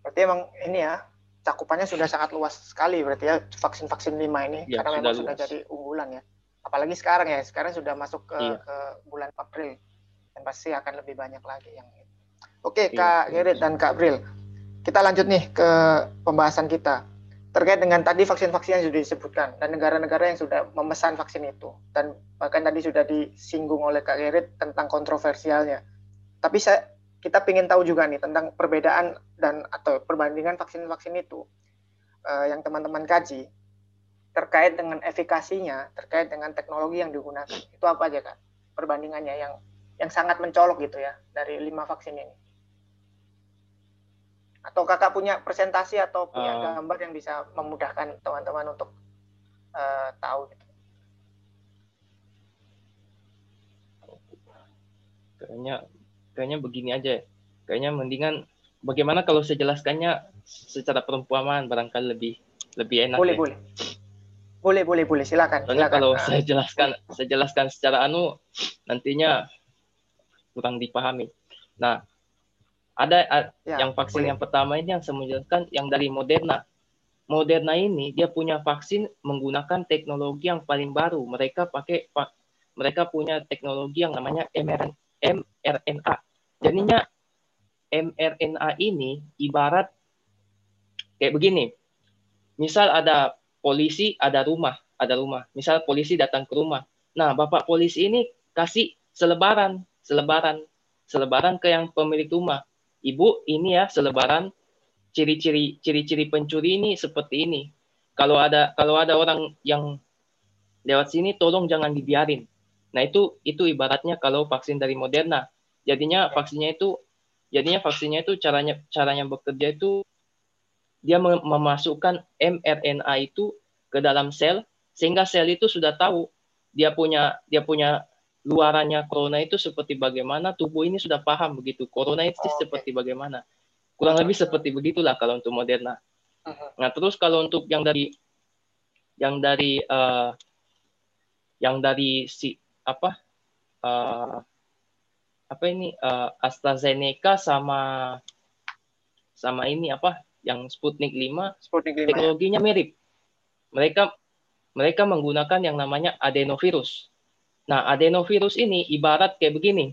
Berarti emang ini ya cakupannya sudah sangat luas sekali berarti ya vaksin-vaksin 5 ini Ya, karena sudah memang sudah jadi unggulan ya. Apalagi sekarang ya, sekarang sudah masuk ke, Iya. ke bulan April dan pasti akan lebih banyak lagi yang ini. Oke, Iya, Kak iya. Gerrit dan Kak Bril. Kita lanjut nih ke pembahasan kita terkait dengan tadi vaksin-vaksin yang sudah disebutkan dan negara-negara yang sudah memesan vaksin itu dan bahkan tadi sudah disinggung oleh Kak Gerrit tentang kontroversialnya. Tapi saya kita ingin tahu juga nih tentang perbedaan dan atau perbandingan vaksin-vaksin itu eh, yang teman-teman kaji terkait dengan efikasinya, terkait dengan teknologi yang digunakan. Itu apa aja kak? Perbandingannya yang yang sangat mencolok gitu ya dari lima vaksin ini. Atau kakak punya presentasi atau punya Eh. gambar yang bisa memudahkan teman-teman untuk eh, tahu gitu. Kayaknya kayaknya begini aja. ya. Kayaknya mendingan bagaimana kalau saya jelaskannya secara perumpamaan barangkali lebih lebih enak Boleh, ya. boleh. Boleh, boleh, boleh. Silakan, Soalnya silakan. kalau saya jelaskan saya jelaskan secara anu nantinya kurang dipahami. Nah, ada ya, yang vaksin boleh. yang pertama ini yang saya mau jelaskan yang dari Moderna. Moderna ini dia punya vaksin menggunakan teknologi yang paling baru. Mereka pakai mereka punya teknologi yang namanya mRNA. Jadinya mRNA ini ibarat kayak begini. Misal ada polisi, ada rumah, ada rumah. Misal polisi datang ke rumah. Nah, Bapak polisi ini kasih selebaran, selebaran, selebaran ke yang pemilik rumah. Ibu, ini ya selebaran ciri-ciri ciri-ciri pencuri ini seperti ini. Kalau ada kalau ada orang yang lewat sini tolong jangan dibiarin. Nah, itu itu ibaratnya kalau vaksin dari Moderna. Jadinya vaksinnya itu jadinya vaksinnya itu caranya caranya bekerja itu dia mem- memasukkan mRNA itu ke dalam sel sehingga sel itu sudah tahu dia punya dia punya luarannya corona itu seperti bagaimana tubuh ini sudah paham begitu corona itu Oke. seperti bagaimana kurang lebih seperti begitulah kalau untuk Moderna Mhm. nah terus kalau untuk yang dari yang dari eh, yang dari si apa eh, apa ini eh, AstraZeneca sama sama ini apa yang Sputnik 5 Sputnik 5 ya. teknologinya mirip. Mereka mereka menggunakan yang namanya adenovirus. Nah, adenovirus ini ibarat kayak begini.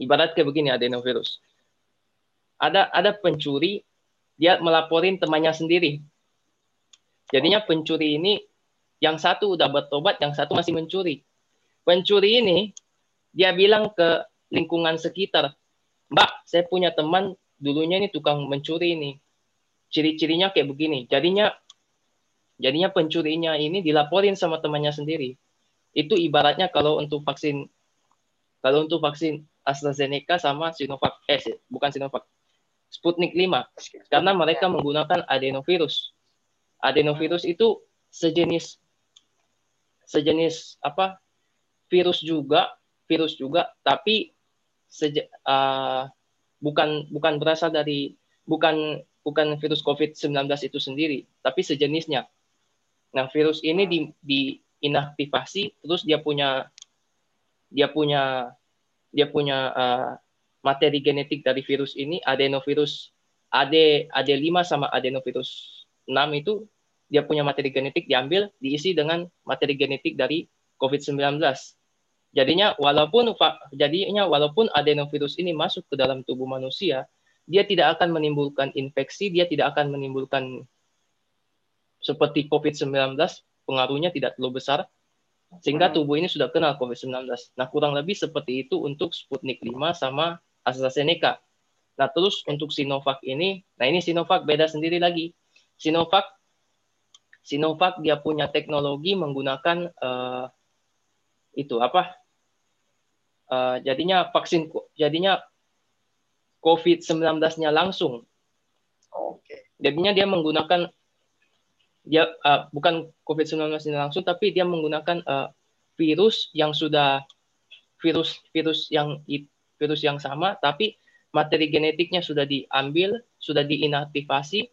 Ibarat kayak begini adenovirus. Ada ada pencuri dia melaporin temannya sendiri. Jadinya pencuri ini yang satu udah bertobat, yang satu masih mencuri. Pencuri ini dia bilang ke lingkungan sekitar, "Mbak, saya punya teman dulunya ini tukang mencuri ini ciri-cirinya kayak begini. Jadinya jadinya pencurinya ini dilaporin sama temannya sendiri. Itu ibaratnya kalau untuk vaksin kalau untuk vaksin AstraZeneca sama Sinovac eh bukan Sinovac. Sputnik 5 karena mereka menggunakan adenovirus. Adenovirus itu sejenis sejenis apa? virus juga, virus juga tapi seje, ah, bukan bukan berasal dari bukan bukan virus COVID-19 itu sendiri, tapi sejenisnya. Nah, virus ini di, diinaktivasi, terus dia punya dia punya dia punya uh, materi genetik dari virus ini, adenovirus AD AD5 sama adenovirus 6 itu dia punya materi genetik diambil diisi dengan materi genetik dari COVID-19. Jadinya walaupun jadinya walaupun adenovirus ini masuk ke dalam tubuh manusia, dia tidak akan menimbulkan infeksi, dia tidak akan menimbulkan seperti COVID-19 pengaruhnya tidak terlalu besar sehingga hmm. tubuh ini sudah kenal COVID-19. Nah, kurang lebih seperti itu untuk Sputnik 5 sama AstraZeneca. Nah, terus untuk Sinovac ini, nah ini Sinovac beda sendiri lagi. Sinovac Sinovac dia punya teknologi menggunakan uh, itu apa? Uh, jadinya vaksin jadinya COVID-19-nya langsung. Oke. Okay. Jadinya dia menggunakan dia uh, bukan COVID-19 langsung tapi dia menggunakan uh, virus yang sudah virus virus yang virus yang sama tapi materi genetiknya sudah diambil, sudah diinaktivasi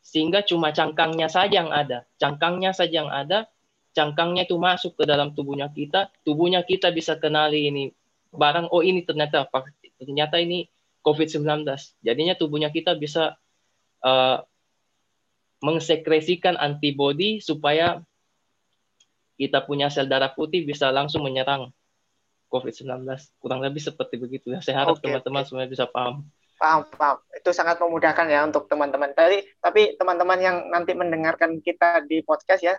sehingga cuma cangkangnya saja yang ada. Cangkangnya saja yang ada, cangkangnya itu masuk ke dalam tubuhnya kita, tubuhnya kita bisa kenali ini barang oh ini ternyata ternyata ini COVID-19. Jadinya tubuhnya kita bisa uh, mengsekresikan antibodi supaya kita punya sel darah putih bisa langsung menyerang COVID-19. Kurang lebih seperti begitu ya. Saya harap teman-teman okay. semua bisa paham. Paham, paham. Itu sangat memudahkan ya untuk teman-teman. Tadi, tapi teman-teman yang nanti mendengarkan kita di podcast ya,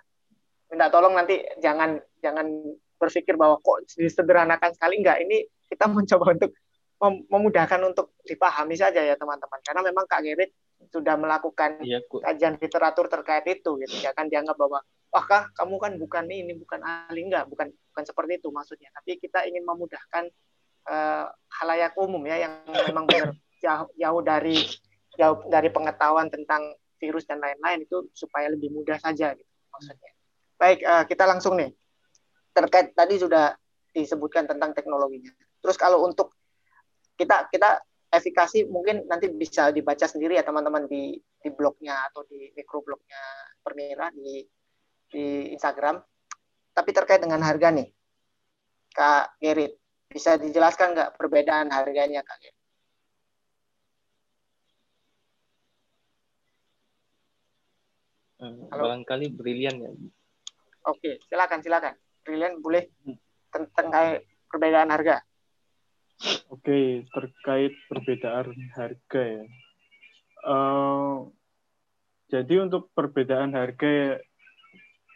minta tolong nanti jangan jangan berpikir bahwa kok disederhanakan sekali? Enggak. Ini kita [laughs] mencoba untuk memudahkan untuk dipahami saja ya teman-teman. Karena memang Kak Gerit sudah melakukan iya, kajian literatur terkait itu gitu ya. Kan dianggap bahwa wah kah kamu kan bukan ini bukan ahli. Enggak bukan bukan seperti itu maksudnya. Tapi kita ingin memudahkan uh, halayak umum ya yang memang benar jauh, jauh dari jauh dari pengetahuan tentang virus dan lain-lain itu supaya lebih mudah saja gitu maksudnya. Baik uh, kita langsung nih terkait tadi sudah disebutkan tentang teknologinya terus kalau untuk kita kita efikasi mungkin nanti bisa dibaca sendiri ya teman-teman di di blognya atau di mikroblognya Permira di di Instagram. Tapi terkait dengan harga nih, Kak Gerit, bisa dijelaskan nggak perbedaan harganya Kak Gerit? Halo? Barangkali brilian ya. Oke, silakan silakan. Brilian boleh hmm. tentang perbedaan harga. Oke, terkait perbedaan harga ya. Uh, jadi untuk perbedaan harga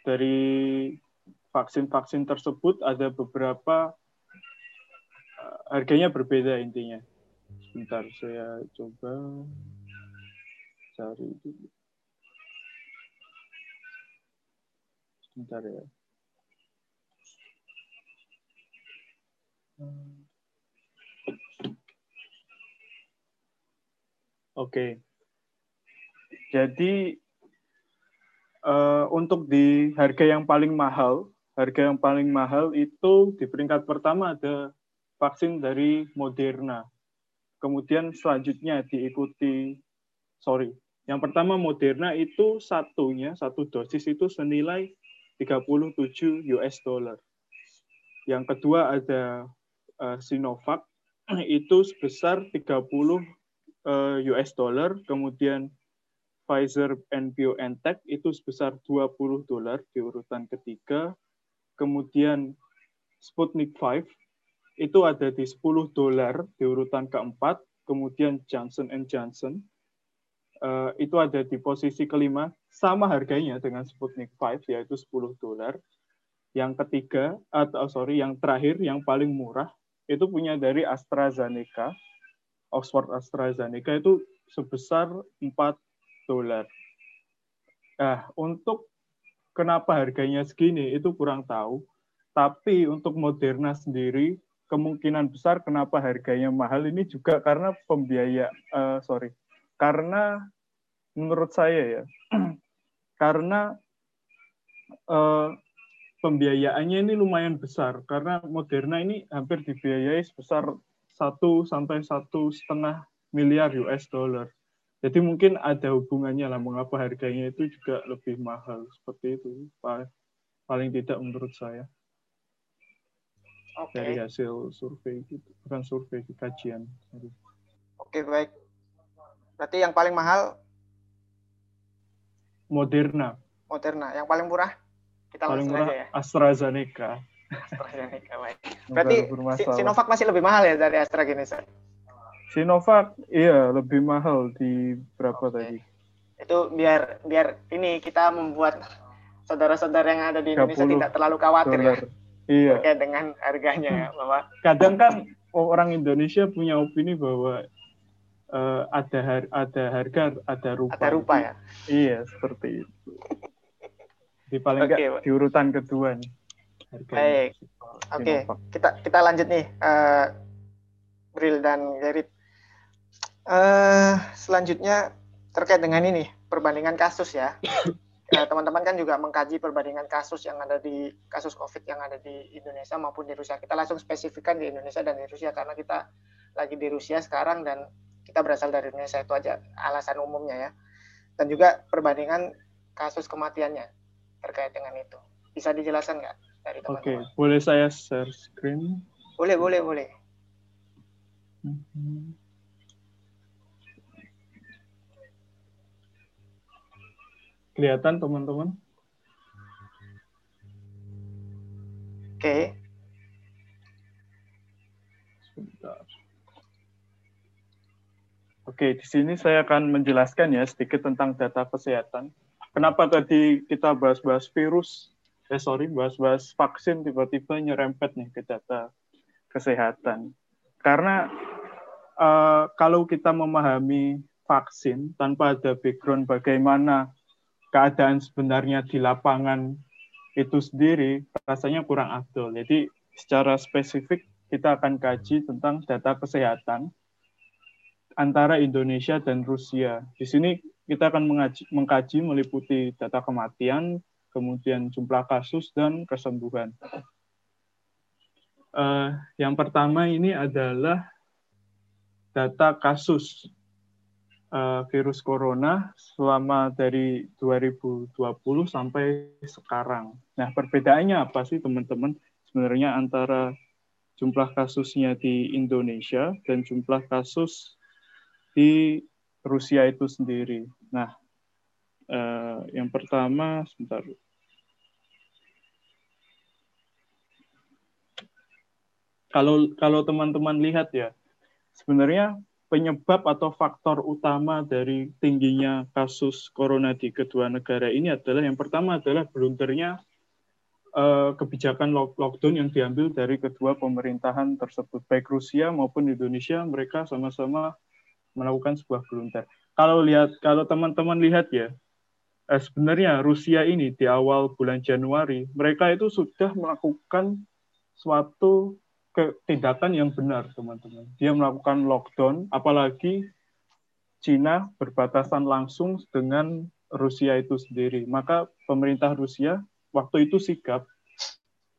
dari vaksin-vaksin tersebut ada beberapa uh, harganya berbeda intinya. Sebentar, saya coba cari dulu. Sebentar ya. Oke. Jadi uh, untuk di harga yang paling mahal, harga yang paling mahal itu di peringkat pertama ada vaksin dari Moderna. Kemudian selanjutnya diikuti, sorry, yang pertama Moderna itu satunya, satu dosis itu senilai 37 US dollar. Yang kedua ada uh, Sinovac [clears throat] itu sebesar 30 uh, eh, US dollar, kemudian Pfizer and BioNTech itu sebesar 20 dolar di urutan ketiga, kemudian Sputnik 5 itu ada di 10 dolar di urutan keempat, kemudian Johnson Johnson uh, itu ada di posisi kelima, sama harganya dengan Sputnik 5 yaitu 10 dolar. Yang ketiga atau sorry yang terakhir yang paling murah itu punya dari AstraZeneca Oxford AstraZeneca itu sebesar 4 dolar. Nah, untuk kenapa harganya segini itu kurang tahu. Tapi untuk Moderna sendiri kemungkinan besar kenapa harganya mahal ini juga karena pembiaya uh, sorry karena menurut saya ya [clears throat] karena uh, pembiayaannya ini lumayan besar karena Moderna ini hampir dibiayai sebesar satu sampai satu setengah miliar US dollar. Jadi mungkin ada hubungannya lah mengapa harganya itu juga lebih mahal seperti itu paling tidak menurut saya okay. dari hasil survei itu bukan survei kajian. Oke okay, baik. Berarti yang paling mahal Moderna. Moderna. Yang paling murah kita paling murah aja ya. AstraZeneca. AstraZeneca baik. Berarti Sinovac masih lebih mahal ya dari AstraZeneca? Sinovac iya lebih mahal di berapa okay. tadi? Itu biar biar ini kita membuat saudara-saudara yang ada di Indonesia tidak terlalu khawatir ya. Iya. Terkait dengan harganya ya, bahwa kadang kan orang Indonesia punya opini bahwa uh, ada har ada harga ada rupa. Ada rupa ya. Iya seperti itu. Di paling okay, di urutan kedua nih. Baik. Oke, okay. kita kita lanjut nih, uh, Bril dan Gerit. Uh, selanjutnya terkait dengan ini perbandingan kasus ya. teman [coughs] teman-teman kan juga mengkaji perbandingan kasus yang ada di kasus COVID yang ada di Indonesia maupun di Rusia. Kita langsung spesifikkan di Indonesia dan di Rusia karena kita lagi di Rusia sekarang dan kita berasal dari Indonesia itu aja alasan umumnya ya. Dan juga perbandingan kasus kematiannya terkait dengan itu. Bisa dijelaskan nggak dari teman-teman? Oke, boleh saya share screen? Boleh, boleh, boleh. Mhm. Kelihatan teman-teman? Oke. Okay. Oke, di sini saya akan menjelaskan ya sedikit tentang data kesehatan. Kenapa tadi kita bahas-bahas virus, eh sorry, bahas-bahas vaksin tiba-tiba nyerempet nih ke data kesehatan. Karena uh, kalau kita memahami vaksin tanpa ada background bagaimana keadaan sebenarnya di lapangan itu sendiri, rasanya kurang afdol. Jadi secara spesifik kita akan kaji tentang data kesehatan antara Indonesia dan Rusia. Di sini kita akan mengaji, mengkaji meliputi data kematian, kemudian jumlah kasus dan kesembuhan. Uh, yang pertama ini adalah data kasus uh, virus corona selama dari 2020 sampai sekarang. Nah, perbedaannya apa sih teman-teman? Sebenarnya antara jumlah kasusnya di Indonesia dan jumlah kasus di Rusia itu sendiri. Nah, eh, yang pertama, sebentar. Kalau kalau teman-teman lihat ya, sebenarnya penyebab atau faktor utama dari tingginya kasus corona di kedua negara ini adalah yang pertama adalah blundernya eh, kebijakan lockdown yang diambil dari kedua pemerintahan tersebut, baik Rusia maupun Indonesia, mereka sama-sama melakukan sebuah blunder. Kalau lihat, kalau teman-teman lihat ya, eh, sebenarnya Rusia ini di awal bulan Januari mereka itu sudah melakukan suatu tindakan yang benar, teman-teman. Dia melakukan lockdown, apalagi Cina berbatasan langsung dengan Rusia itu sendiri. Maka pemerintah Rusia waktu itu sigap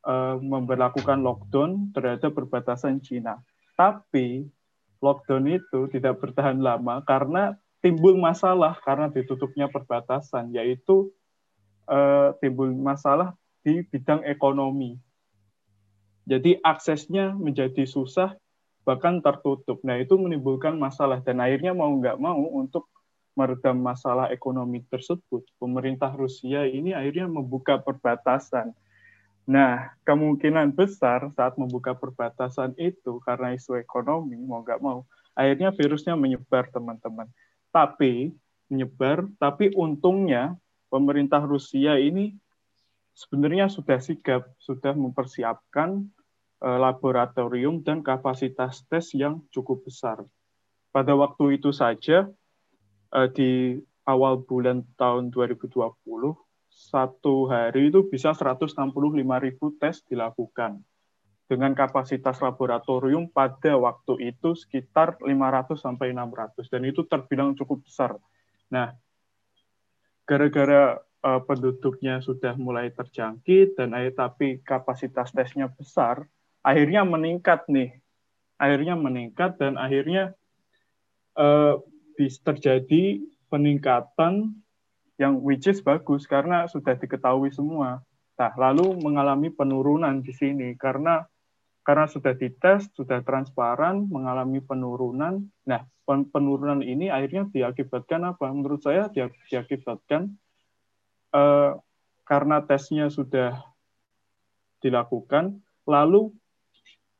uh, memperlakukan lockdown terhadap perbatasan Cina. Tapi lockdown itu tidak bertahan lama karena timbul masalah karena ditutupnya perbatasan, yaitu uh, timbul masalah di bidang ekonomi. Jadi aksesnya menjadi susah, bahkan tertutup. Nah itu menimbulkan masalah dan akhirnya mau nggak mau untuk meredam masalah ekonomi tersebut, pemerintah Rusia ini akhirnya membuka perbatasan Nah, kemungkinan besar saat membuka perbatasan itu karena isu ekonomi, mau nggak mau, akhirnya virusnya menyebar, teman-teman. Tapi, menyebar, tapi untungnya pemerintah Rusia ini sebenarnya sudah sigap, sudah mempersiapkan uh, laboratorium dan kapasitas tes yang cukup besar. Pada waktu itu saja, uh, di awal bulan tahun 2020, satu hari itu bisa 165 ribu tes dilakukan dengan kapasitas laboratorium pada waktu itu sekitar 500 sampai 600 dan itu terbilang cukup besar. Nah, gara-gara uh, penduduknya sudah mulai terjangkit dan akhir tapi kapasitas tesnya besar, akhirnya meningkat nih. Akhirnya meningkat dan akhirnya uh, bisa terjadi peningkatan yang which is bagus karena sudah diketahui semua. Nah, lalu mengalami penurunan di sini karena karena sudah dites, sudah transparan, mengalami penurunan. Nah, penurunan ini akhirnya diakibatkan apa? Menurut saya dia, diakibatkan eh, karena tesnya sudah dilakukan, lalu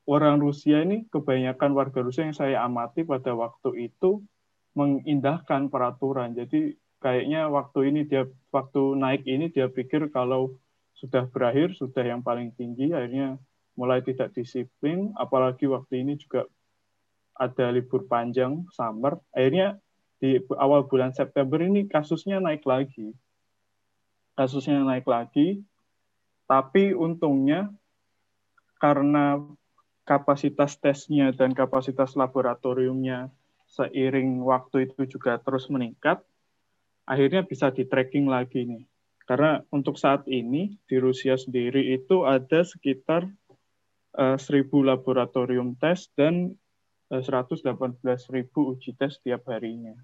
orang Rusia ini kebanyakan warga Rusia yang saya amati pada waktu itu mengindahkan peraturan. Jadi kayaknya waktu ini dia waktu naik ini dia pikir kalau sudah berakhir sudah yang paling tinggi akhirnya mulai tidak disiplin. Apalagi waktu ini juga ada libur panjang summer. Akhirnya di awal bulan September ini kasusnya naik lagi. Kasusnya naik lagi. Tapi untungnya karena kapasitas tesnya dan kapasitas laboratoriumnya seiring waktu itu juga terus meningkat akhirnya bisa di tracking lagi nih karena untuk saat ini di Rusia sendiri itu ada sekitar uh, eh, 1000 laboratorium tes dan uh, eh, 118.000 uji tes setiap harinya.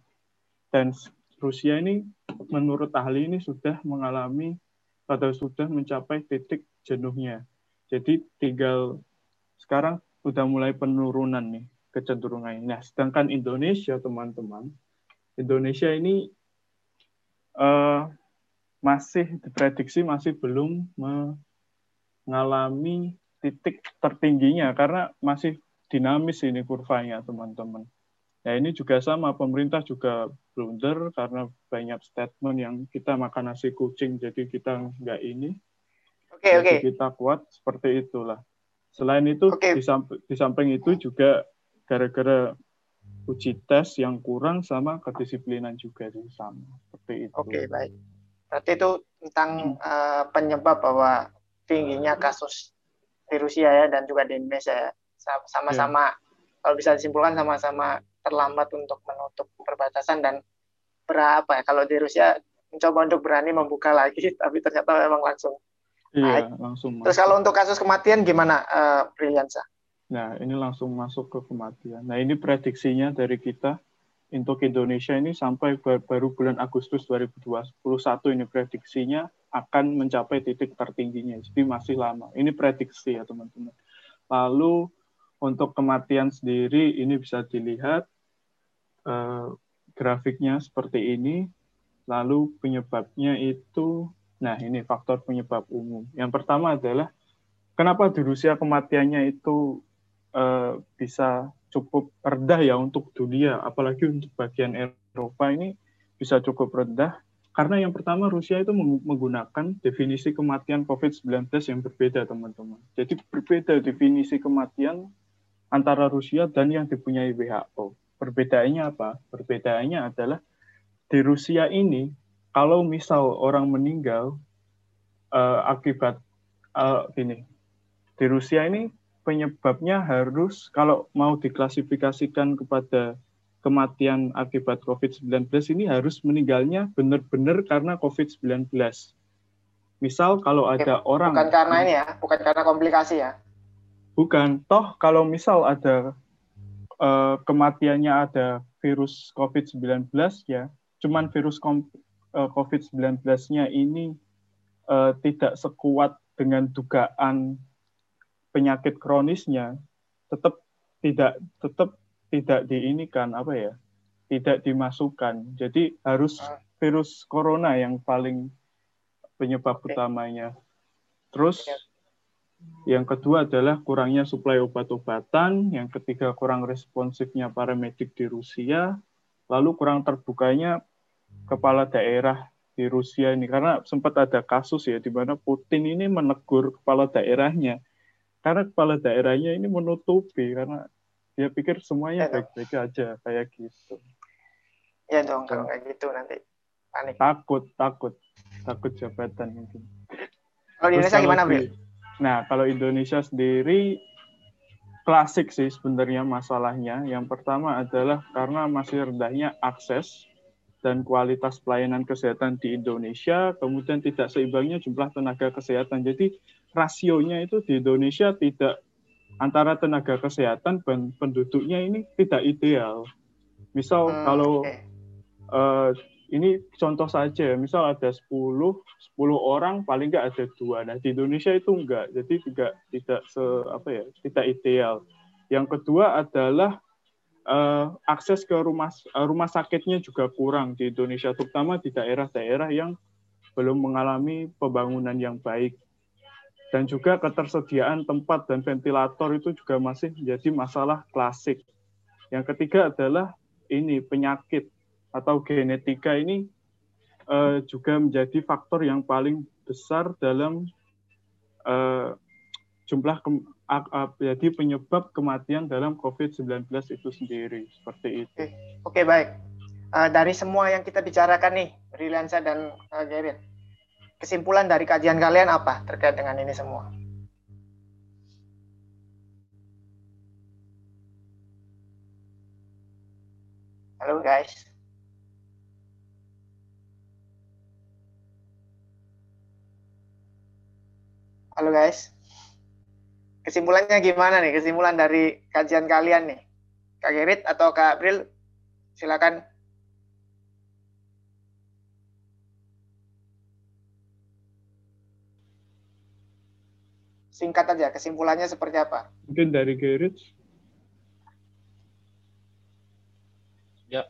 Dan Rusia ini menurut ahli ini sudah mengalami atau sudah mencapai titik jenuhnya. Jadi tinggal sekarang sudah mulai penurunan nih kecenderungannya. Nah, sedangkan Indonesia teman-teman, Indonesia ini uh, masih diprediksi masih belum mengalami titik tertingginya karena masih dinamis ini kurvanya teman-teman. Ya ini juga sama pemerintah juga blunder karena banyak statement yang kita makan nasi kucing jadi kita nggak ini. Oke okay, oke. Okay. Kita kuat seperti itulah. Selain itu okay. di, samping, di samping itu juga gara-gara uji tes yang kurang sama kedisiplinan juga di sama seperti itu. Oke okay, baik. Berarti itu tentang uh, penyebab bahwa tingginya kasus di Rusia ya dan juga di Indonesia ya. Sama-sama yeah. kalau bisa disimpulkan sama-sama terlambat untuk menutup perbatasan dan berapa ya kalau di Rusia mencoba untuk berani membuka lagi [laughs] tapi ternyata memang langsung Iya, langsung. Terus kalau untuk kasus kematian gimana, uh, Briliansa? Nah, ini langsung masuk ke kematian. Nah, ini prediksinya dari kita untuk Indonesia ini sampai baru bulan Agustus 2021 ini prediksinya akan mencapai titik tertingginya. Jadi masih lama. Ini prediksi ya teman-teman. Lalu untuk kematian sendiri ini bisa dilihat eh, grafiknya seperti ini. Lalu penyebabnya itu, nah ini faktor penyebab umum. Yang pertama adalah kenapa di Rusia kematiannya itu eh, bisa cukup rendah ya untuk dunia, apalagi untuk bagian Eropa ini bisa cukup rendah karena yang pertama Rusia itu menggunakan definisi kematian COVID-19 yang berbeda teman-teman. Jadi berbeda definisi kematian antara Rusia dan yang dipunyai WHO. Perbedaannya apa? Perbedaannya adalah di Rusia ini kalau misal orang meninggal uh, akibat uh, gini di Rusia ini penyebabnya harus kalau mau diklasifikasikan kepada kematian akibat COVID-19 ini harus meninggalnya benar-benar karena COVID-19. Misal kalau ada Oke, orang bukan karena ini ya, bukan karena komplikasi ya. Bukan, toh kalau misal ada uh, kematiannya ada virus COVID-19 ya, cuman virus uh, eh, COVID-19-nya ini uh, tidak sekuat dengan dugaan penyakit kronisnya tetap tidak tetap tidak diinikan apa ya tidak dimasukkan jadi harus ah. virus corona yang paling penyebab okay. utamanya terus yang kedua adalah kurangnya suplai obat-obatan yang ketiga kurang responsifnya para medik di Rusia lalu kurang terbukanya kepala daerah di Rusia ini karena sempat ada kasus ya di mana Putin ini menegur kepala daerahnya karena kepala daerahnya ini menutupi karena dia pikir semuanya iya baik-baik aja kayak gitu. Ya dong kalau kayak gitu nanti panik. Takut, takut, takut jabatan mungkin. Kalau di Indonesia gimana, Bro? Nah, kalau Indonesia sendiri klasik sih sebenarnya masalahnya. Yang pertama adalah karena masih rendahnya akses dan kualitas pelayanan kesehatan di Indonesia, kemudian tidak seimbangnya jumlah tenaga kesehatan. Jadi rasionya itu di Indonesia tidak antara tenaga kesehatan dan penduduknya ini tidak ideal. Misal hmm, kalau okay. uh, eh, ini contoh saja, misal ada 10 10 orang paling nggak ada dua. Nah di Indonesia itu enggak, jadi tidak tidak se apa ya tidak ideal. Yang kedua adalah uh, akses ke rumah uh, rumah sakitnya juga kurang di Indonesia, terutama di daerah-daerah yang belum mengalami pembangunan yang baik. Dan juga ketersediaan tempat dan ventilator itu juga masih menjadi masalah klasik. Yang ketiga adalah ini penyakit atau genetika ini uh, juga menjadi faktor yang paling besar dalam uh, jumlah ke, jadi penyebab kematian dalam COVID-19 itu sendiri seperti itu. Oke, Oke baik. Uh, dari semua yang kita bicarakan nih, Briliansa dan uh, Gerrit, kesimpulan dari kajian kalian apa terkait dengan ini semua? Halo guys. Halo guys. Kesimpulannya gimana nih? Kesimpulan dari kajian kalian nih? Kak Gerit atau Kak April? Silakan. Singkat aja, kesimpulannya seperti apa? Mungkin dari Gerit. Ya.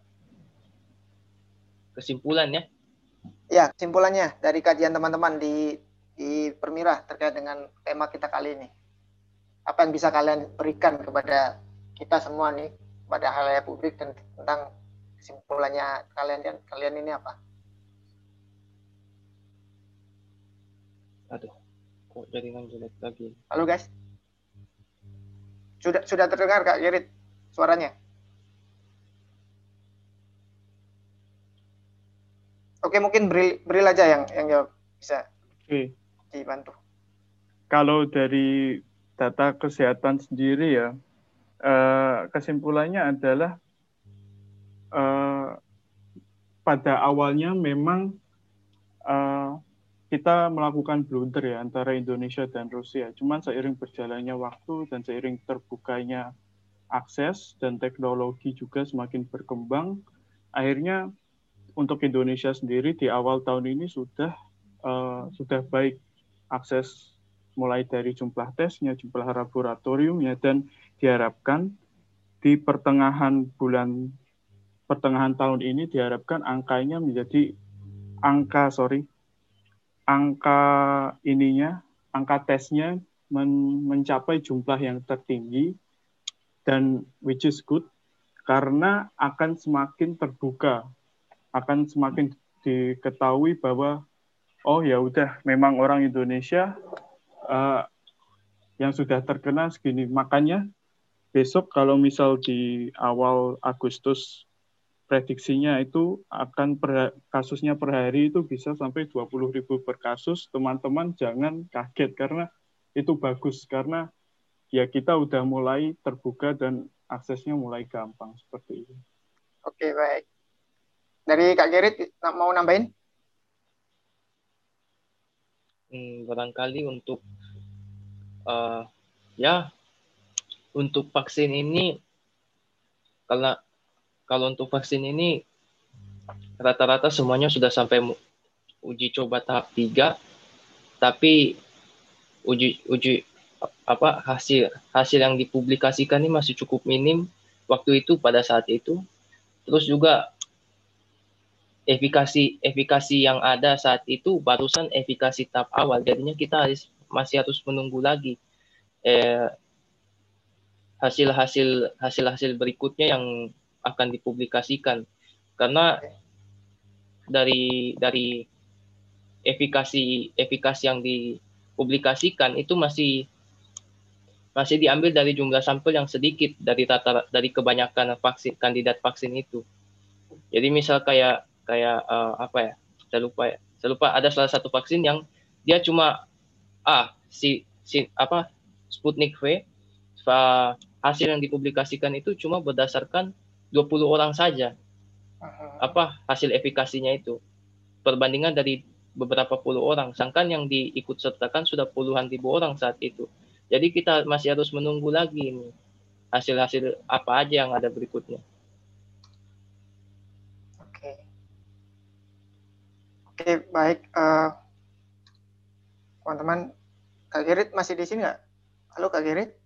Kesimpulannya? Ya, kesimpulannya dari kajian teman-teman di di Permira terkait dengan tema kita kali ini. Apa yang bisa kalian berikan kepada kita semua nih, pada hal hal publik dan tentang kesimpulannya kalian dan kalian ini apa? Kok jaringan jelek lagi. Halo guys. Sudah sudah terdengar Kak Gerit suaranya? Oke, mungkin beri, beri aja yang yang jawab bisa Oke. dibantu. Kalau dari data kesehatan sendiri ya, eh, kesimpulannya adalah eh, pada awalnya memang eh, kita melakukan blunder ya antara Indonesia dan Rusia. Cuman seiring berjalannya waktu dan seiring terbukanya akses dan teknologi juga semakin berkembang, akhirnya untuk Indonesia sendiri di awal tahun ini sudah uh, sudah baik akses mulai dari jumlah tesnya, jumlah laboratoriumnya dan diharapkan di pertengahan bulan pertengahan tahun ini diharapkan angkanya menjadi angka sorry angka ininya angka tesnya men, mencapai jumlah yang tertinggi dan which is good karena akan semakin terbuka akan semakin diketahui bahwa oh ya udah memang orang Indonesia uh, yang sudah terkena segini. Makanya besok kalau misal di awal Agustus prediksinya itu akan per, kasusnya per hari itu bisa sampai 20 ribu per kasus teman-teman jangan kaget karena itu bagus karena ya kita udah mulai terbuka dan aksesnya mulai gampang seperti itu. Oke baik. Dari Kak Gerit mau nambahin? Hmm, barangkali untuk uh, ya untuk vaksin ini kalau kalau untuk vaksin ini rata-rata semuanya sudah sampai uji coba tahap 3 tapi uji uji apa hasil hasil yang dipublikasikan ini masih cukup minim waktu itu pada saat itu. Terus juga efikasi efikasi yang ada saat itu barusan efikasi tahap awal. Jadinya kita harus masih harus menunggu lagi eh, hasil hasil hasil hasil berikutnya yang akan dipublikasikan. Karena dari dari efikasi efikasi yang dipublikasikan itu masih masih diambil dari jumlah sampel yang sedikit dari tata dari kebanyakan vaksin kandidat vaksin itu. Jadi misal kayak kayak uh, apa ya saya lupa ya. Saya lupa ada salah satu vaksin yang dia cuma ah si si apa Sputnik V hasil yang dipublikasikan itu cuma berdasarkan 20 orang saja. Apa hasil efikasinya itu? Perbandingan dari beberapa puluh orang. Sangkan yang diikut sertakan sudah puluhan ribu orang saat itu. Jadi kita masih harus menunggu lagi ini. Hasil-hasil apa aja yang ada berikutnya. Oke, baik. Uh, teman-teman, Kak Gerit masih di sini nggak? Halo Kak Gerit?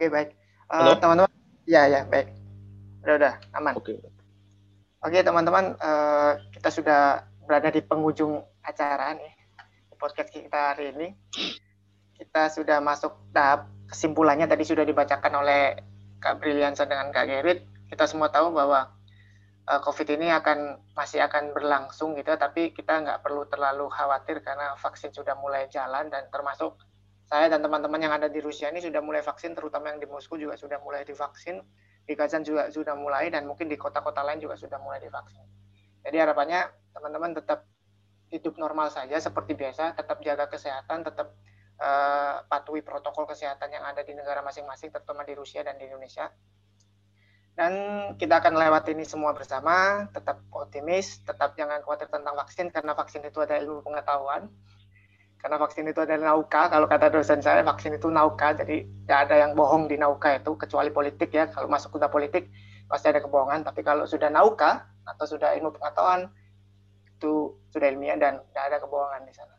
Oke, baik. Uh, teman-teman, ya, ya, baik. Udah, udah, aman. Oke. Oke, teman-teman, uh, kita sudah berada di penghujung acara nih, di podcast kita hari ini. Kita sudah masuk tahap kesimpulannya tadi sudah dibacakan oleh Kak Briliansa dengan Kak Gerit kita semua tahu bahwa uh, COVID ini akan masih akan berlangsung gitu, tapi kita nggak perlu terlalu khawatir karena vaksin sudah mulai jalan dan termasuk saya dan teman-teman yang ada di Rusia ini sudah mulai vaksin, terutama yang di Moskow juga sudah mulai divaksin, di Kazan juga sudah mulai dan mungkin di kota-kota lain juga sudah mulai divaksin. Jadi harapannya teman-teman tetap hidup normal saja seperti biasa, tetap jaga kesehatan, tetap uh, patuhi protokol kesehatan yang ada di negara masing-masing, terutama di Rusia dan di Indonesia dan kita akan lewati ini semua bersama, tetap optimis, tetap jangan khawatir tentang vaksin, karena vaksin itu adalah ilmu pengetahuan. Karena vaksin itu adalah nauka, kalau kata dosen saya, vaksin itu nauka, jadi tidak ada yang bohong di nauka itu, kecuali politik ya, kalau masuk kuda politik, pasti ada kebohongan, tapi kalau sudah nauka, atau sudah ilmu pengetahuan, itu sudah ilmiah dan tidak ada kebohongan di sana.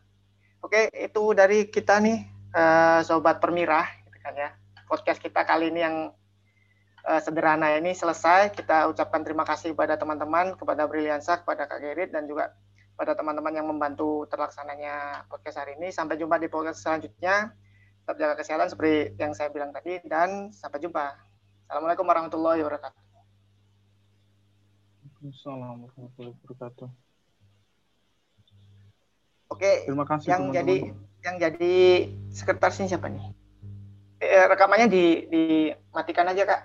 Oke, itu dari kita nih, eh, Sobat Permirah, gitu kan ya. Podcast kita kali ini yang uh, sederhana ini selesai. Kita ucapkan terima kasih kepada teman-teman, kepada Briliansa, kepada Kak Gerit, dan juga pada teman-teman yang membantu terlaksananya podcast hari ini. Sampai jumpa di podcast selanjutnya. Tetap jaga kesehatan seperti yang saya bilang tadi, dan sampai jumpa. Assalamualaikum warahmatullahi wabarakatuh. Assalamualaikum warahmatullahi wabarakatuh. Oke, terima kasih. Yang teman -teman. jadi yang jadi sekretarisnya siapa nih? Eh, rekamannya di dimatikan aja kak.